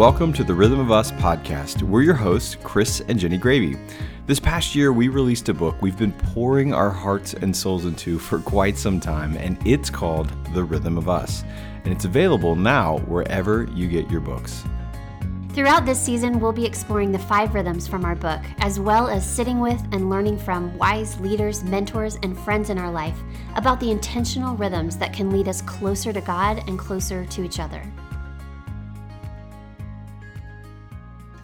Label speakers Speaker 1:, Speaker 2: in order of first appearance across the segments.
Speaker 1: Welcome to the Rhythm of Us podcast. We're your hosts, Chris and Jenni Graebe. This past year, we released a book we've been pouring our hearts and souls into for quite some time, and it's called The Rhythm of Us. And it's available now wherever you get your books.
Speaker 2: Throughout this season, we'll be exploring the five rhythms from our book, as well as sitting with and learning from wise leaders, mentors, and friends in our life about the intentional rhythms that can lead us closer to God and closer to each other.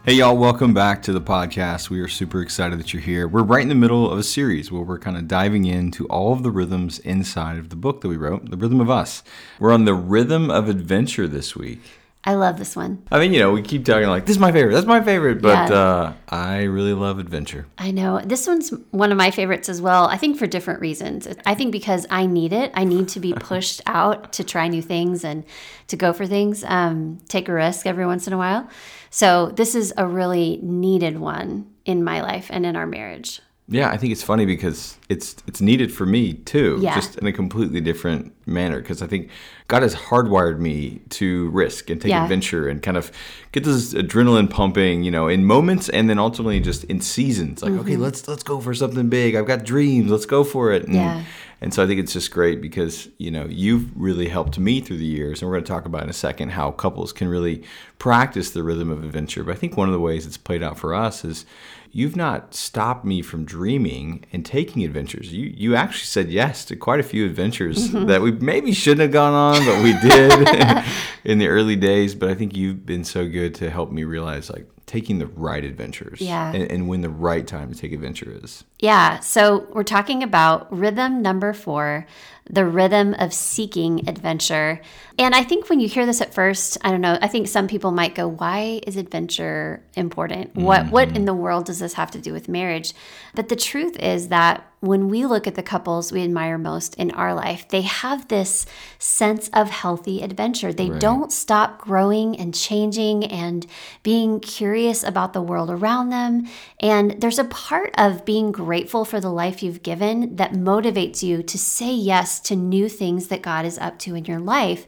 Speaker 1: Hey, y'all, welcome back to the podcast. We are super excited that you're here. We're right in the middle of a series where we're kind of diving into all of the rhythms inside of the book that we wrote, The Rhythm of Us. We're on the rhythm of adventure this week.
Speaker 2: I love this one.
Speaker 1: I mean, you know, we keep talking like, this is my favorite, that's my favorite, but yeah. uh, I really love adventure.
Speaker 2: I know. This one's one of my favorites as well, I think for different reasons. I think because I need it. I need to be pushed out to try new things and to go for things, um, take a risk every once in a while. So this is a really needed one in my life and in our marriage.
Speaker 1: Yeah, I think it's funny because it's it's needed for me too, yeah. just in a completely different manner. Because I think God has hardwired me to risk and take yeah. adventure and kind of get this adrenaline pumping, you know, in moments and then ultimately just in seasons. Like, mm-hmm. okay, let's let's go for something big. I've got dreams. Let's go for it. And,
Speaker 2: yeah.
Speaker 1: And so I think it's just great because, you know, you've really helped me through the years. And we're going to talk about in a second how couples can really practice the rhythm of adventure. But I think one of the ways it's played out for us is you've not stopped me from dreaming and taking adventures. You you actually said yes to quite a few adventures mm-hmm. that we maybe shouldn't have gone on, but we did in the early days. But I think you've been so good to help me realize like taking the right adventures
Speaker 2: yeah.
Speaker 1: and, and when the right time to take adventure is.
Speaker 2: Yeah. So we're talking about rhythm number four, the rhythm of seeking adventure. And I think when you hear this at first, I don't know, I think some people might go, why is adventure important? Mm-hmm. What what in mm-hmm. the world does this have to do with marriage? But the truth is that when we look at the couples we admire most in our life, they have this sense of healthy adventure. They right. don't stop growing and changing and being curious about the world around them. And there's a part of being grateful for the life you've given that motivates you to say yes to new things that God is up to in your life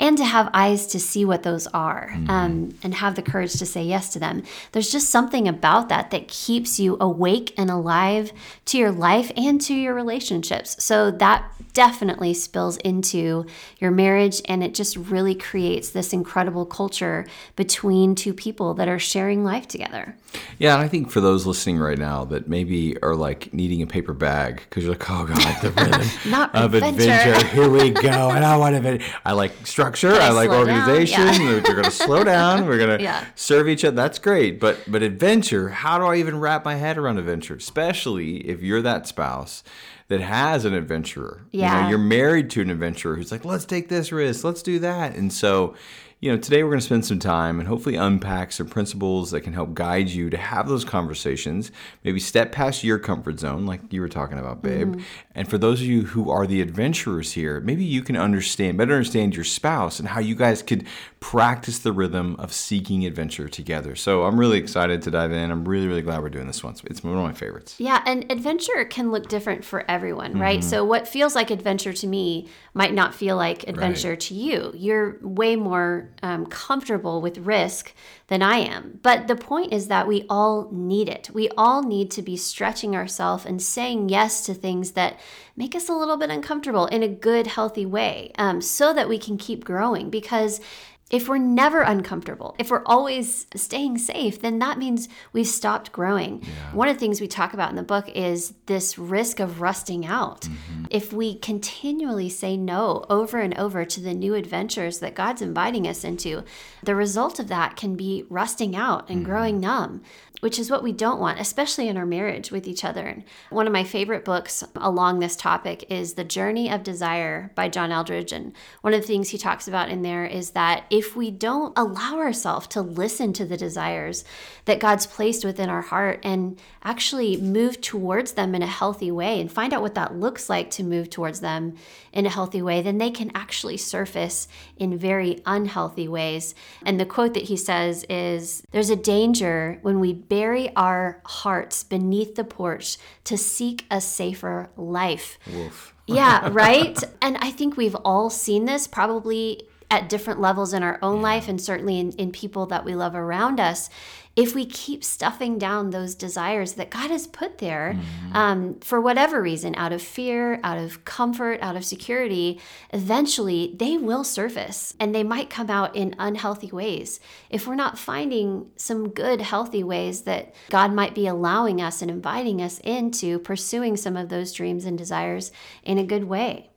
Speaker 2: and to have eyes to see what those are mm-hmm. um, and have the courage to say yes to them. There's just something about that that keeps you awake and alive to your life and to your relationships. So that definitely spills into your marriage and it just really creates this incredible culture between two people that are sharing life together.
Speaker 1: Yeah, and I think for those listening right now that maybe are like needing a paper bag because you're like, oh god, the rhythm
Speaker 2: Not of adventure.
Speaker 1: adventure. Here we go. And I want to. I like structure. I, I like organization. Yeah. We're going to slow down. We're going to yeah. serve each other. That's great. But but adventure. How do I even wrap my head around adventure? Especially if you're that spouse that has an adventurer.
Speaker 2: Yeah.
Speaker 1: You know, you're married to an adventurer who's like, let's take this risk, let's do that. And so you know, today we're going to spend some time and hopefully unpack some principles that can help guide you to have those conversations, maybe step past your comfort zone, like you were talking about, babe. Mm-hmm. And for those of you who are the adventurers here, maybe you can understand, better understand your spouse and how you guys could practice the rhythm of seeking adventure together. So I'm really excited to dive in. I'm really, really glad we're doing this one. It's one of my favorites.
Speaker 2: Yeah, and adventure can look different for everyone, right? Mm-hmm. So what feels like adventure to me might not feel like adventure right. to you. You're way more um, comfortable with risk than I am. But the point is that we all need it. We all need to be stretching ourselves and saying yes to things that make us a little bit uncomfortable in a good, healthy way um, so that we can keep growing. Because if we're never uncomfortable, if we're always staying safe, then that means we've stopped growing. Yeah. One of the things we talk about in the book is this risk of rusting out. Mm-hmm. If we continually say no over and over to the new adventures that God's inviting us into, the result of that can be rusting out and mm-hmm. growing numb which is what we don't want, especially in our marriage with each other. And one of my favorite books along this topic is The Journey of Desire by John Eldredge. And one of the things he talks about in there is that if we don't allow ourselves to listen to the desires that God's placed within our heart and actually move towards them in a healthy way and find out what that looks like to move towards them in a healthy way, then they can actually surface in very unhealthy ways. And the quote that he says is There's a danger when we bury our hearts beneath the porch to seek a safer life. Yeah, right? And I think we've all seen this probably at different levels in our own yeah. life and certainly in, in people that we love around us if we keep stuffing down those desires that God has put there mm-hmm. um, for whatever reason, out of fear, out of comfort, out of security, eventually they will surface and they might come out in unhealthy ways. If we're not finding some good, healthy ways that God might be allowing us and inviting us into pursuing some of those dreams and desires in a good way.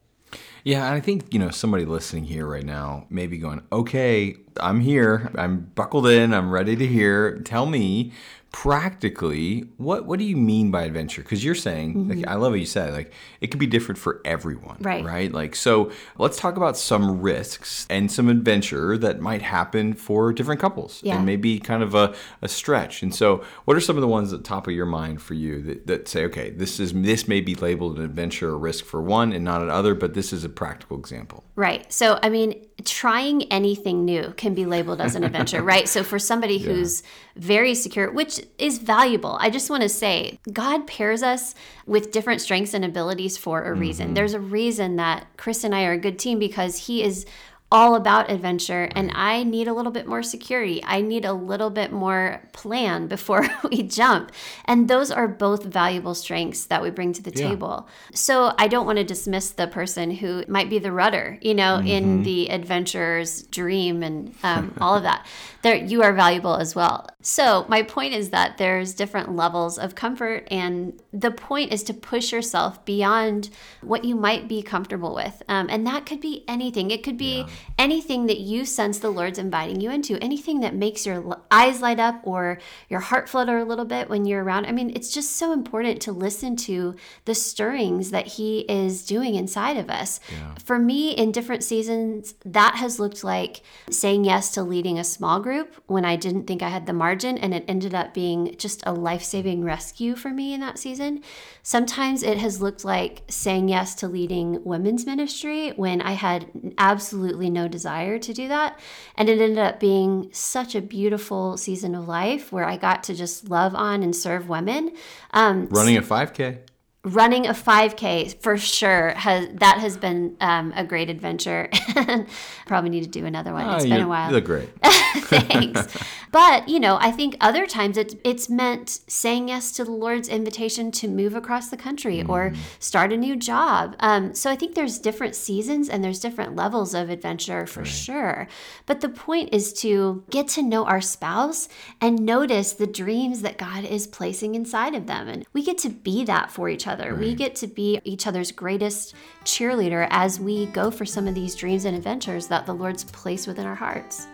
Speaker 1: Yeah, and I think, you know, somebody listening here right now may be going, okay, I'm here. I'm buckled in. I'm ready to hear. Tell me practically what what do you mean by adventure because you're saying mm-hmm. like, i love what you said like it could be different for everyone
Speaker 2: right
Speaker 1: right like so let's talk about some risks and some adventure that might happen for different couples
Speaker 2: yeah.
Speaker 1: and maybe kind of a, a stretch and so what are some of the ones at the top of your mind for you that, that say okay this is this may be labeled an adventure or risk for one and not another but this is a practical example
Speaker 2: right so i mean trying anything new can be labeled as an adventure, right? So for somebody yeah. who's very secure, which is valuable, I just want to say God pairs us with different strengths and abilities for a reason. Mm-hmm. There's a reason that Chris and I are a good team because he is all about adventure and I need a little bit more security. I need a little bit more plan before we jump. And those are both valuable strengths that we bring to the yeah. table. So I don't want to dismiss the person who might be the rudder, you know, mm-hmm. in the adventurer's dream and um, all of that. There, you are valuable as well. So my point is that there's different levels of comfort, and the point is to push yourself beyond what you might be comfortable with, um, and that could be anything. It could be yeah anything that you sense the Lord's inviting you into, anything that makes your eyes light up or your heart flutter a little bit when you're around. I mean, it's just so important to listen to the stirrings that He is doing inside of us. Yeah. For me, in different seasons, that has looked like saying yes to leading a small group when I didn't think I had the margin, and it ended up being just a life saving rescue for me in that season. Sometimes it has looked like saying yes to leading women's ministry when I had absolutely no desire to do that. And it ended up being such a beautiful season of life where I got to just love on and serve women.
Speaker 1: Um, Running a 5K
Speaker 2: running a 5k for sure has that has been um, a great adventure. Probably need to do another one. It's oh, been a while.
Speaker 1: you look great.
Speaker 2: Thanks. But you know i think other times it, it's meant saying yes to the lord's invitation to move across the country mm. or start a new job. Um, so i think there's different seasons and there's different levels of adventure for right. sure. But the point is to get to know our spouse and notice the dreams that god is placing inside of them. And we get to be that for each other other. Right. We get to be each other's greatest cheerleader as we go for some of these dreams and adventures that the Lord's placed within our hearts.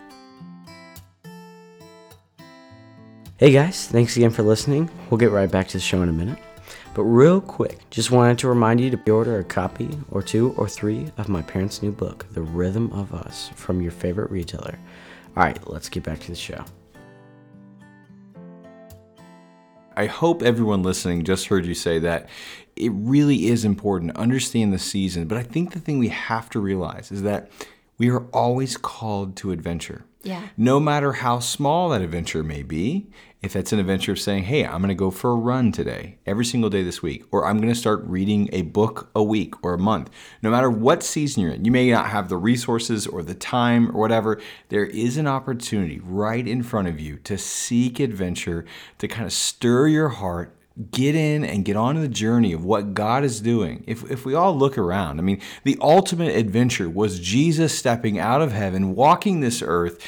Speaker 3: Hey guys, thanks again for listening. We'll get right back to the show in a minute. But real quick, just wanted to remind you to order a copy or two or three of my parents' new book, The Rhythm of Us, from your favorite retailer. All right, let's get back to the show.
Speaker 1: I hope everyone listening just heard you say that it really is important to understand the season. But I think the thing we have to realize is that we are always called to adventure.
Speaker 2: Yeah.
Speaker 1: No matter how small that adventure may be, if that's an adventure of saying, hey, I'm going to go for a run today, every single day this week, or I'm going to start reading a book a week or a month, no matter what season you're in, you may not have the resources or the time or whatever, there is an opportunity right in front of you to seek adventure, to kind of stir your heart get in and get on the journey of what God is doing. If, if we all look around, I mean, the ultimate adventure was Jesus stepping out of heaven, walking this earth,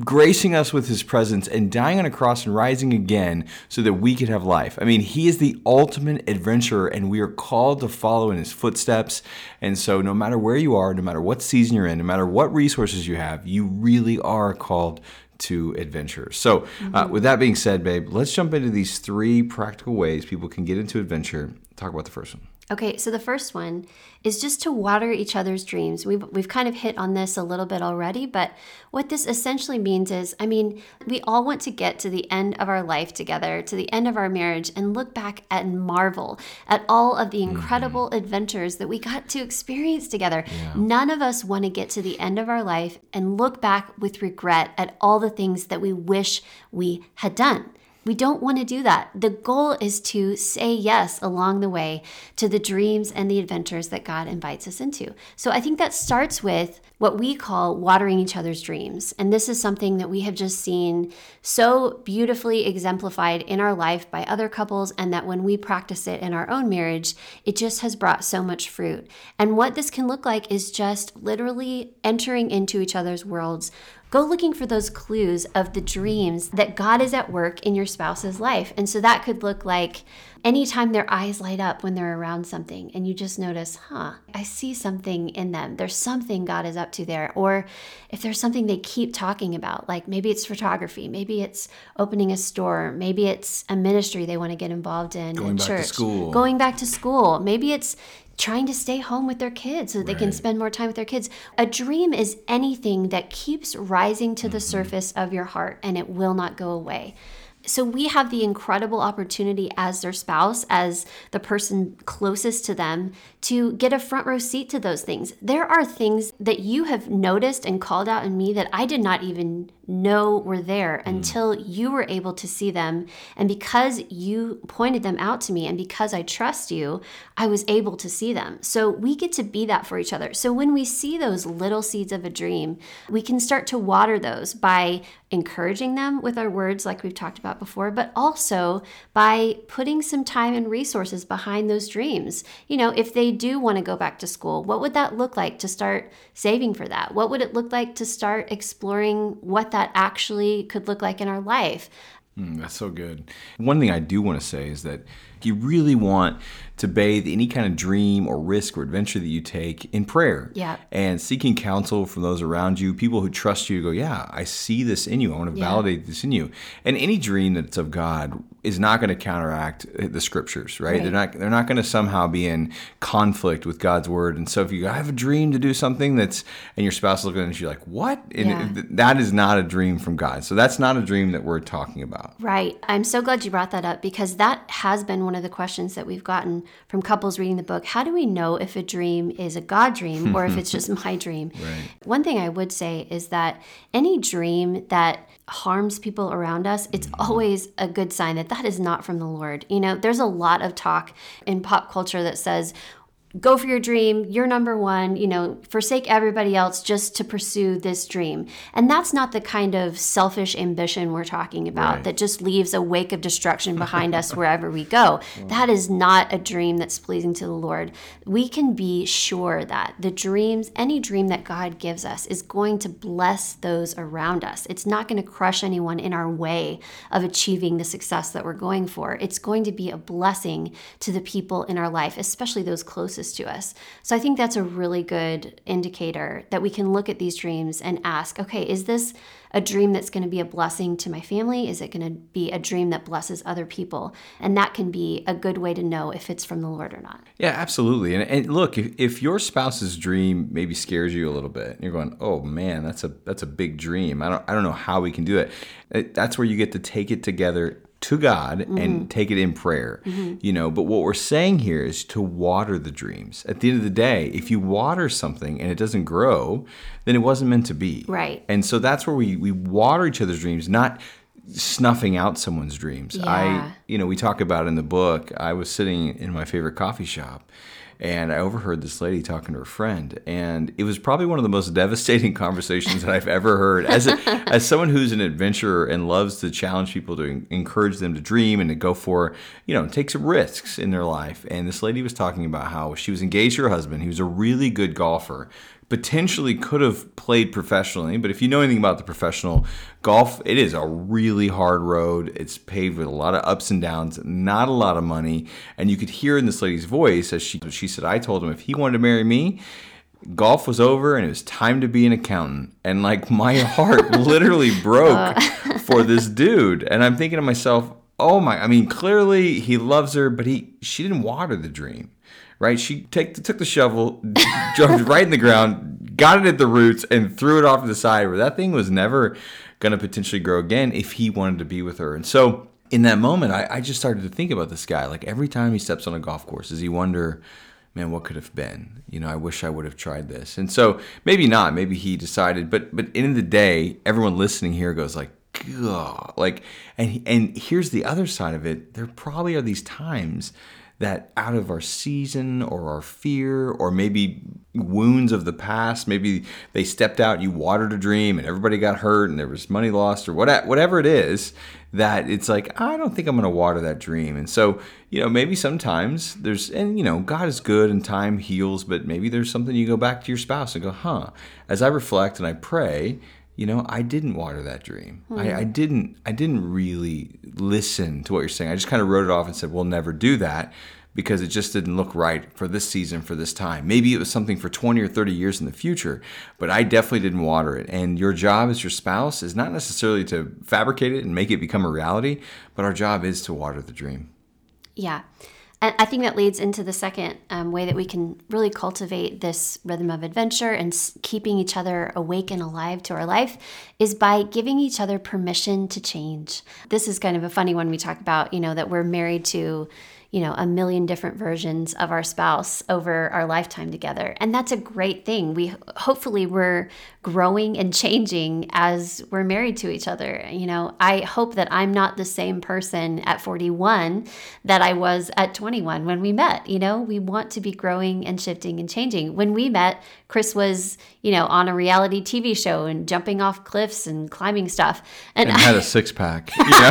Speaker 1: gracing us with his presence and dying on a cross and rising again so that we could have life. I mean, he is the ultimate adventurer and we are called to follow in his footsteps. And so, no matter where you are, no matter what season you're in, no matter what resources you have, you really are called to adventure. So, uh, mm-hmm. with that being said, babe, let's jump into these three practical ways people can get into adventure. Talk about the first one.
Speaker 2: Okay, so the first one is just to water each other's dreams. We've, we've kind of hit on this a little bit already, but what this essentially means is I mean, we all want to get to the end of our life together, to the end of our marriage, and look back and marvel at all of the mm-hmm. incredible mm-hmm. adventures that we got to experience together. Yeah. None of us want to get to the end of our life and look back with regret at all the things that we wish we had done. We don't want to do that. The goal is to say yes along the way to the dreams and the adventures that God invites us into. So I think that starts with what we call watering each other's dreams. And this is something that we have just seen so beautifully exemplified in our life by other couples, and that when we practice it in our own marriage, it just has brought so much fruit. And what this can look like is just literally entering into each other's worlds Go looking for those clues of the dreams that God is at work in your spouse's life. And so that could look like anytime their eyes light up when they're around something and you just notice, huh, I see something in them. There's something God is up to there. Or if there's something they keep talking about, like maybe it's photography, maybe it's opening a store, maybe it's a ministry they want to get involved in,
Speaker 1: going
Speaker 2: in
Speaker 1: back
Speaker 2: church,
Speaker 1: to school.
Speaker 2: going back to school. Maybe it's trying to stay home with their kids so that they can spend more time with their kids. A dream is anything that keeps rising to the mm-hmm. surface of your heart and it will not go away. So we have the incredible opportunity as their spouse, as the person closest to them, to get a front row seat to those things. There are things that you have noticed and called out in me that I did not even know were there mm. until you were able to see them. And because you pointed them out to me and because I trust you, I was able to see them. So we get to be that for each other. So when we see those little seeds of a dream, we can start to water those by encouraging them with our words, like we've talked about before, but also by putting some time and resources behind those dreams. You know, if they do want to go back to school, what would that look like to start saving for that? What would it look like to start exploring what that actually could look like in our life.
Speaker 1: Mm, that's so good. One thing I do want to say is that you really want to bathe any kind of dream or risk or adventure that you take in prayer.
Speaker 2: Yeah.
Speaker 1: And seeking counsel from those around you, people who trust you to go, yeah, I see this in you. I want to yeah. validate this in you. And any dream that's of God is not going to counteract the scriptures, right? right? They're not they're not going to somehow be in conflict with God's word. And so if you have a dream to do something that's and your spouse is looking at you like, "What?" And yeah. that is not a dream from God. So that's not a dream that we're talking about.
Speaker 2: Right. I'm so glad you brought that up because that has been one of the questions that we've gotten from couples reading the book. How do we know if a dream is a God dream or if it's just my dream?
Speaker 1: Right.
Speaker 2: One thing I would say is that any dream that harms people around us, it's mm-hmm. always a good sign that that is not from the Lord. You know, there's a lot of talk in pop culture that says, go for your dream you're number one you know forsake everybody else just to pursue this dream. And that's not the kind of selfish ambition we're talking about right. that just leaves a wake of destruction behind us wherever we go. That is not a dream that's pleasing to the lord. We can be sure that the dreams any dream that god gives us is going to bless those around us. It's not going to crush anyone in our way of achieving the success that we're going for. It's going to be a blessing to the people in our life especially those closest closest to us. So I think that's a really good indicator that we can look at these dreams and ask, okay, is this a dream that's going to be a blessing to my family? Is it going to be a dream that blesses other people? And that can be a good way to know if it's from the Lord or not.
Speaker 1: Yeah, absolutely. And, and look, if, if your spouse's dream maybe scares you a little bit, and you're going, "Oh man, that's a that's a big dream. I don't I don't know how we can do it." That's where you get to take it together to God mm-hmm. and take it in prayer. Mm-hmm. You know, but what we're saying here is to water the dreams. At the end of the day, if you water something and it doesn't grow, then it wasn't meant to be.
Speaker 2: Right.
Speaker 1: And so that's where we we water each other's dreams, not snuffing out someone's dreams.
Speaker 2: Yeah.
Speaker 1: I you know, we talk about in the book, I was sitting in my favorite coffee shop and I overheard this lady talking to her friend, and it was probably one of the most devastating conversations that I've ever heard. As a, as someone who's an adventurer and loves to challenge people to encourage them to dream and to go for, you know, take some risks in their life. And this lady was talking about how she was engaged to her husband. He was a really good golfer potentially could have played professionally, but if you know anything about the professional golf, it is a really hard road. It's paved with a lot of ups and downs, not a lot of money, and you could hear in this lady's voice as she she said, "I told him if he wanted to marry me." Golf was over and it was time to be an accountant. And like my heart literally broke uh. for this dude. And I'm thinking to myself, oh my, I mean, clearly he loves her, but he she didn't water the dream right? She take, took the shovel, it right in the ground, got it at the roots, and threw it off to the side where that thing was never going to potentially grow again if he wanted to be with her. And so in that moment, I, I just started to think about this guy. Like every time he steps on a golf course, does he wonder, man, what could have been? You know, I wish I would have tried this. And so maybe not. Maybe he decided, but but in the day, everyone listening here goes like, God, like, and and here's the other side of it. There probably are these times that out of our season or our fear or maybe wounds of the past, maybe they stepped out, you watered a dream, and everybody got hurt, and there was money lost, or what, whatever it is. That it's like I don't think I'm going to water that dream, and so you know maybe sometimes there's and you know God is good and time heals, but maybe there's something you go back to your spouse and go, huh? As I reflect and I pray, you know i didn't water that dream. I, hmm. I, didn't i didn't really listen to what you're saying. I just kind of wrote it off and said we'll never do that because it just didn't look right for this season for this time. Maybe it was something for 20 or 30 years in the future but i definitely didn't water it. And your job as your spouse is not necessarily to fabricate it and make it become a reality but our job is to water the dream.
Speaker 2: Yeah and I think that leads into the second um, way that we can really cultivate this rhythm of adventure and keeping each other awake and alive to our life is by giving each other permission to change. This is kind of a funny one we talk about, you know, that we're married to you know, a million different versions of our spouse over our lifetime together. And that's a great thing. We hopefully we're growing and changing as we're married to each other. You know, I hope that I'm not the same person at 41 that I was at 21 when we met. You know, we want to be growing and shifting and changing. When we met, Chris was, you know, on a reality TV show and jumping off cliffs and climbing stuff.
Speaker 1: And, and I, had a six pack. You
Speaker 2: know?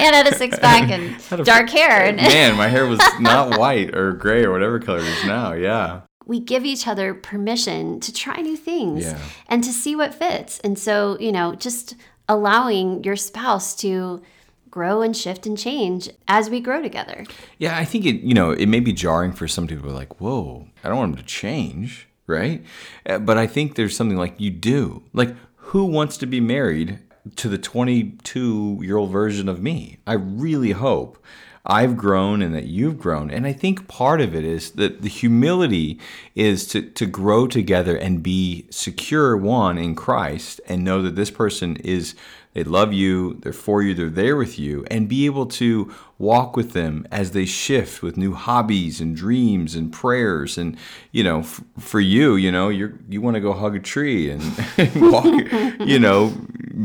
Speaker 2: and had a six pack and dark hair. And
Speaker 1: man, my hair was not white or gray or whatever color it is now. Yeah.
Speaker 2: We give each other permission to try new things yeah. and to see what fits. And so, you know, just allowing your spouse to grow and shift and change as we grow together.
Speaker 1: Yeah, I think it, you know, it may be jarring for some people like, whoa, I don't want them to change, right? Uh, but I think there's something like you do. Like, who wants to be married to the 22 year old version of me. I really hope I've grown and that you've grown. And I think part of it is that the humility is to, to grow together and be secure, one, in Christ, and know that this person is they love you, they're for you, they're there with you, and be able to walk with them as they shift with new hobbies and dreams and prayers. And, you know, f- for you, you know, you you want to go hug a tree and, walk, you know,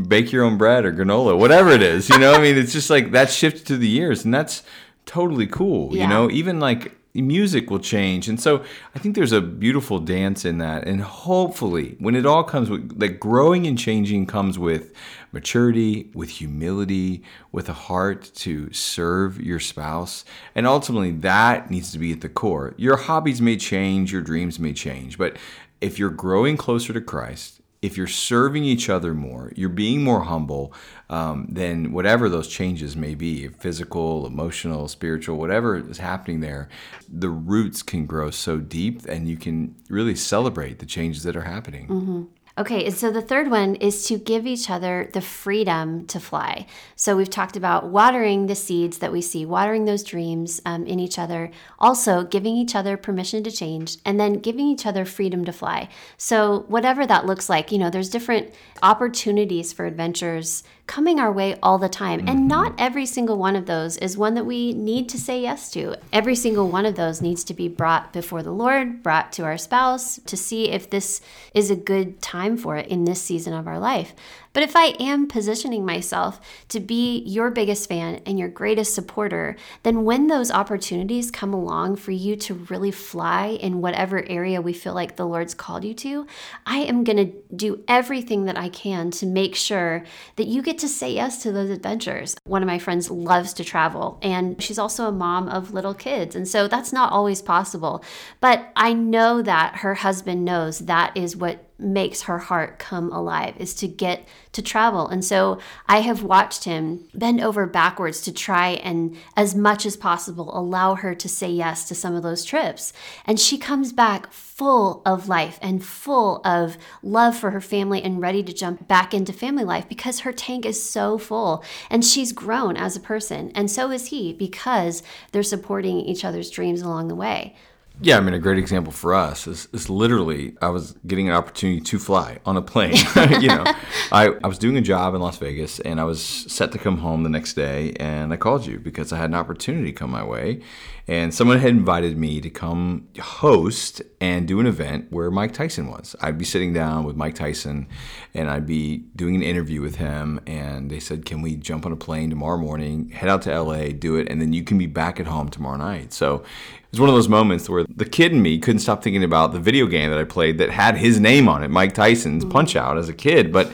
Speaker 1: bake your own bread or granola, whatever it is. You know, I mean, it's just like that shifted to the years, and that's totally cool. Yeah. You know, even like music will change. And so I think there's a beautiful dance in that. And hopefully, when it all comes with like growing and changing comes with maturity, with humility, with a heart to serve your spouse. And ultimately, that needs to be at the core. Your hobbies may change, your dreams may change, but if you're growing closer to Christ, if you're serving each other more, you're being more humble, um, then whatever those changes may be physical, emotional, spiritual, whatever is happening there the roots can grow so deep and you can really celebrate the changes that are happening.
Speaker 2: Mm-hmm. Okay, and so the third one is to give each other the freedom to fly. So we've talked about watering the seeds that we see, watering those dreams um, in each other, also giving each other permission to change, and then giving each other freedom to fly. So, whatever that looks like, you know, there's different opportunities for adventures coming our way all the time. Mm-hmm. And not every single one of those is one that we need to say yes to. Every single one of those needs to be brought before the Lord, brought to our spouse to see if this is a good time for it in this season of our life. But if I am positioning myself to be your biggest fan and your greatest supporter, then when those opportunities come along for you to really fly in whatever area we feel like the Lord's called you to, I am going to do everything that I can to make sure that you get to say yes to those adventures. One of my friends loves to travel, and she's also a mom of little kids. And so that's not always possible. But I know that her husband knows that is what makes her heart come alive is to get to travel. And so I have watched him bend over backwards to try and, as much as possible, allow her to say yes to some of those trips. And she comes back full of life and full of love for her family and ready to jump back into family life because her tank is so full. And she's grown as a person. And so is he because they're supporting each other's dreams along the way.
Speaker 1: Yeah, I mean, a great example for us is, is literally I was getting an opportunity to fly on a plane. you know, I, I was doing a job in Las Vegas and I was set to come home the next day, and I called you because I had an opportunity come my way. And someone had invited me to come host and do an event where Mike Tyson was. I'd be sitting down with Mike Tyson and I'd be doing an interview with him. And they said, Can we jump on a plane tomorrow morning, head out to LA, do it, and then you can be back at home tomorrow night? So it was one of those moments where the kid in me couldn't stop thinking about the video game that I played that had his name on it, Mike Tyson's mm. Punch Out as a kid. But,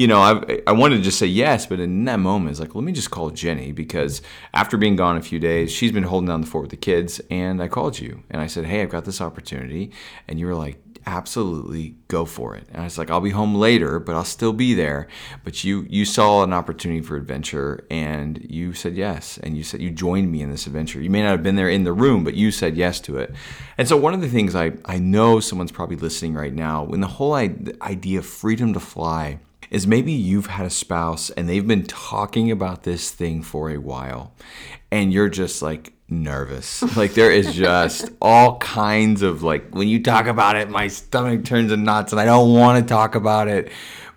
Speaker 1: you know, I, I wanted to just say yes, but in that moment, it's like, let me just call Jenni because after being gone a few days, she's been holding down the fort with the kids. And I called you and I said, hey, I've got this opportunity. And you were like, absolutely go for it. And I was like, I'll be home later, but I'll still be there. But you you saw an opportunity for adventure and you said yes. And you said you joined me in this adventure. You may not have been there in the room, but you said yes to it. And so one of the things I, I know someone's probably listening right now, when the whole idea of freedom to fly is maybe you've had a spouse and they've been talking about this thing for a while and you're just like nervous. Like there is just all kinds of like when you talk about it, my stomach turns in knots and I don't want to talk about it.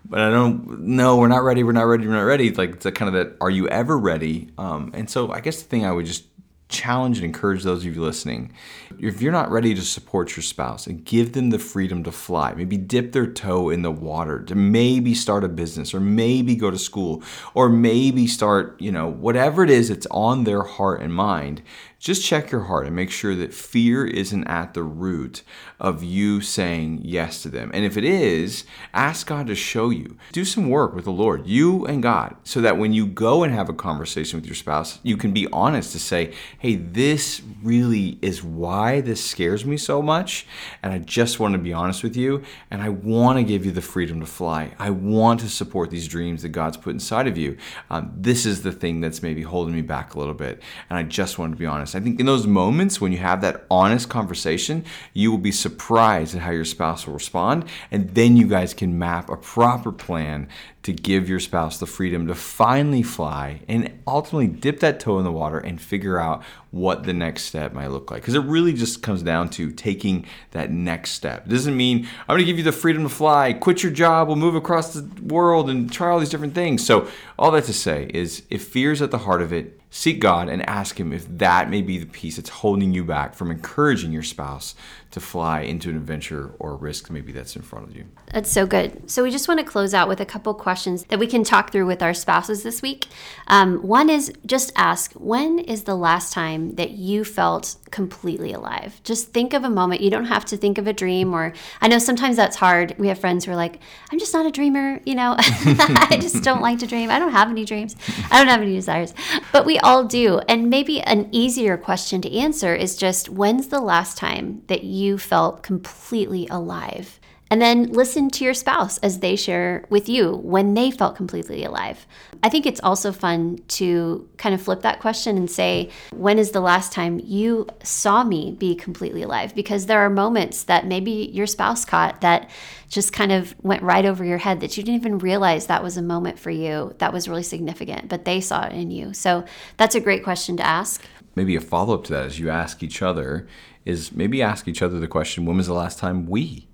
Speaker 1: But I don't know, we're not ready, we're not ready, we're not ready. Like it's a kind of that are you ever ready? Um, and so I guess the thing I would just challenge and encourage those of you listening. If you're not ready to support your spouse and give them the freedom to fly, maybe dip their toe in the water to maybe start a business or maybe go to school or maybe start, you know, whatever it is that's on their heart and mind, just check your heart and make sure that fear isn't at the root of you saying yes to them. And if it is, ask God to show you. Do some work with the Lord, you and God, so that when you go and have a conversation with your spouse, you can be honest to say, hey, this really is why this scares me so much. And I just want to be honest with you. And I want to give you the freedom to fly. I want to support these dreams that God's put inside of you. Um, this is the thing that's maybe holding me back a little bit. And I just want to be honest. I think in those moments when you have that honest conversation, you will be surprised at how your spouse will respond. And then you guys can map a proper plan to give your spouse the freedom to finally fly and ultimately dip that toe in the water and figure out what the next step might look like. Because it really just comes down to taking that next step. It doesn't mean I'm going to give you the freedom to fly, quit your job, we'll move across the world and try all these different things. So, all that to say is if fear's at the heart of it, seek God and ask Him if that may be the piece that's holding you back from encouraging your spouse to fly into an adventure or risk maybe that's in front of you.
Speaker 2: That's so good. So we just want to close out with a couple questions that we can talk through with our spouses this week. Um, one is just ask, when is the last time that you felt completely alive? Just think of a moment. You don't have to think of a dream or I know sometimes that's hard. We have friends who are like, I'm just not a dreamer, you know, I just don't like to dream. I don't have any dreams. I don't have any desires. But we all do. And maybe an easier question to answer is just when's the last time that you you felt completely alive. And then listen to your spouse as they share with you when they felt completely alive. I think it's also fun to kind of flip that question and say, When is the last time you saw me be completely alive? Because there are moments that maybe your spouse caught that just kind of went right over your head that you didn't even realize that was a moment for you that was really significant, but they saw it in you. So that's a great question to ask.
Speaker 1: Maybe a follow up to that is you ask each other is maybe ask each other the question when was the last time we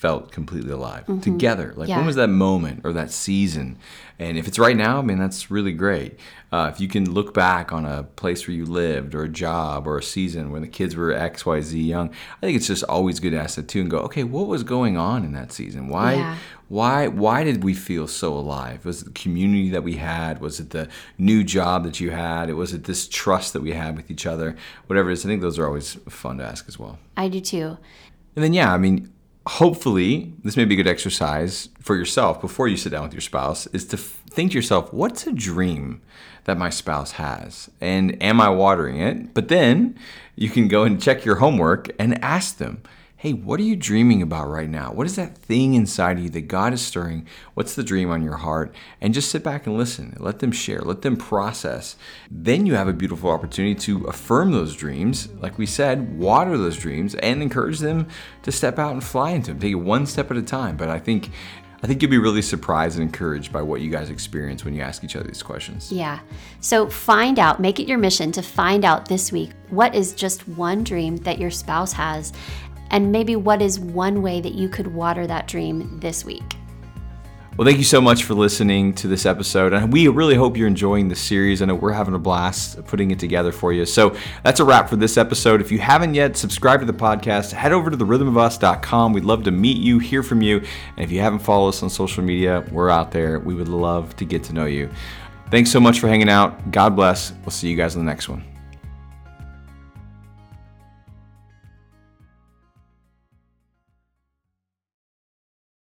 Speaker 1: felt completely alive mm-hmm. together. Like yeah. when was that moment or that season? And if it's right now i mean that's really great. Uh, if you can look back on a place where you lived or a job or a season when the kids were xyz young i think it's just always good to ask that too and go okay what was going on in that season? Why yeah. why why did we feel so alive? Was it the community that we had? Was it the new job that you had? It was it this trust that we had with each other? Whatever it is i think those are always fun to ask as well.
Speaker 2: I do too.
Speaker 1: And then yeah i mean hopefully, this may be a good exercise for yourself before you sit down with your spouse is to think to yourself, what's a dream that my spouse has? And am I watering it? But then you can go and check your homework and ask them, hey, what are you dreaming about right now? What is that thing inside of you that God is stirring? What's the dream on your heart? And just sit back and listen. Let them share, let them process. Then you have a beautiful opportunity to affirm those dreams. Like we said, water those dreams and encourage them to step out and fly into them. Take it one step at a time. But I think I think you'll be really surprised and encouraged by what you guys experience when you ask each other these questions.
Speaker 2: Yeah. So find out, make it your mission to find out this week what is just one dream that your spouse has, and maybe what is one way that you could water that dream this week.
Speaker 1: Well, thank you so much for listening to this episode. And we really hope you're enjoying the series. I know we're having a blast putting it together for you. So that's a wrap for this episode. If you haven't yet subscribed to the podcast, head over to therhythmofus.com. We'd love to meet you, hear from you. And if you haven't followed us on social media, we're out there. We would love to get to know you. Thanks so much for hanging out. God bless. We'll see you guys in the next one.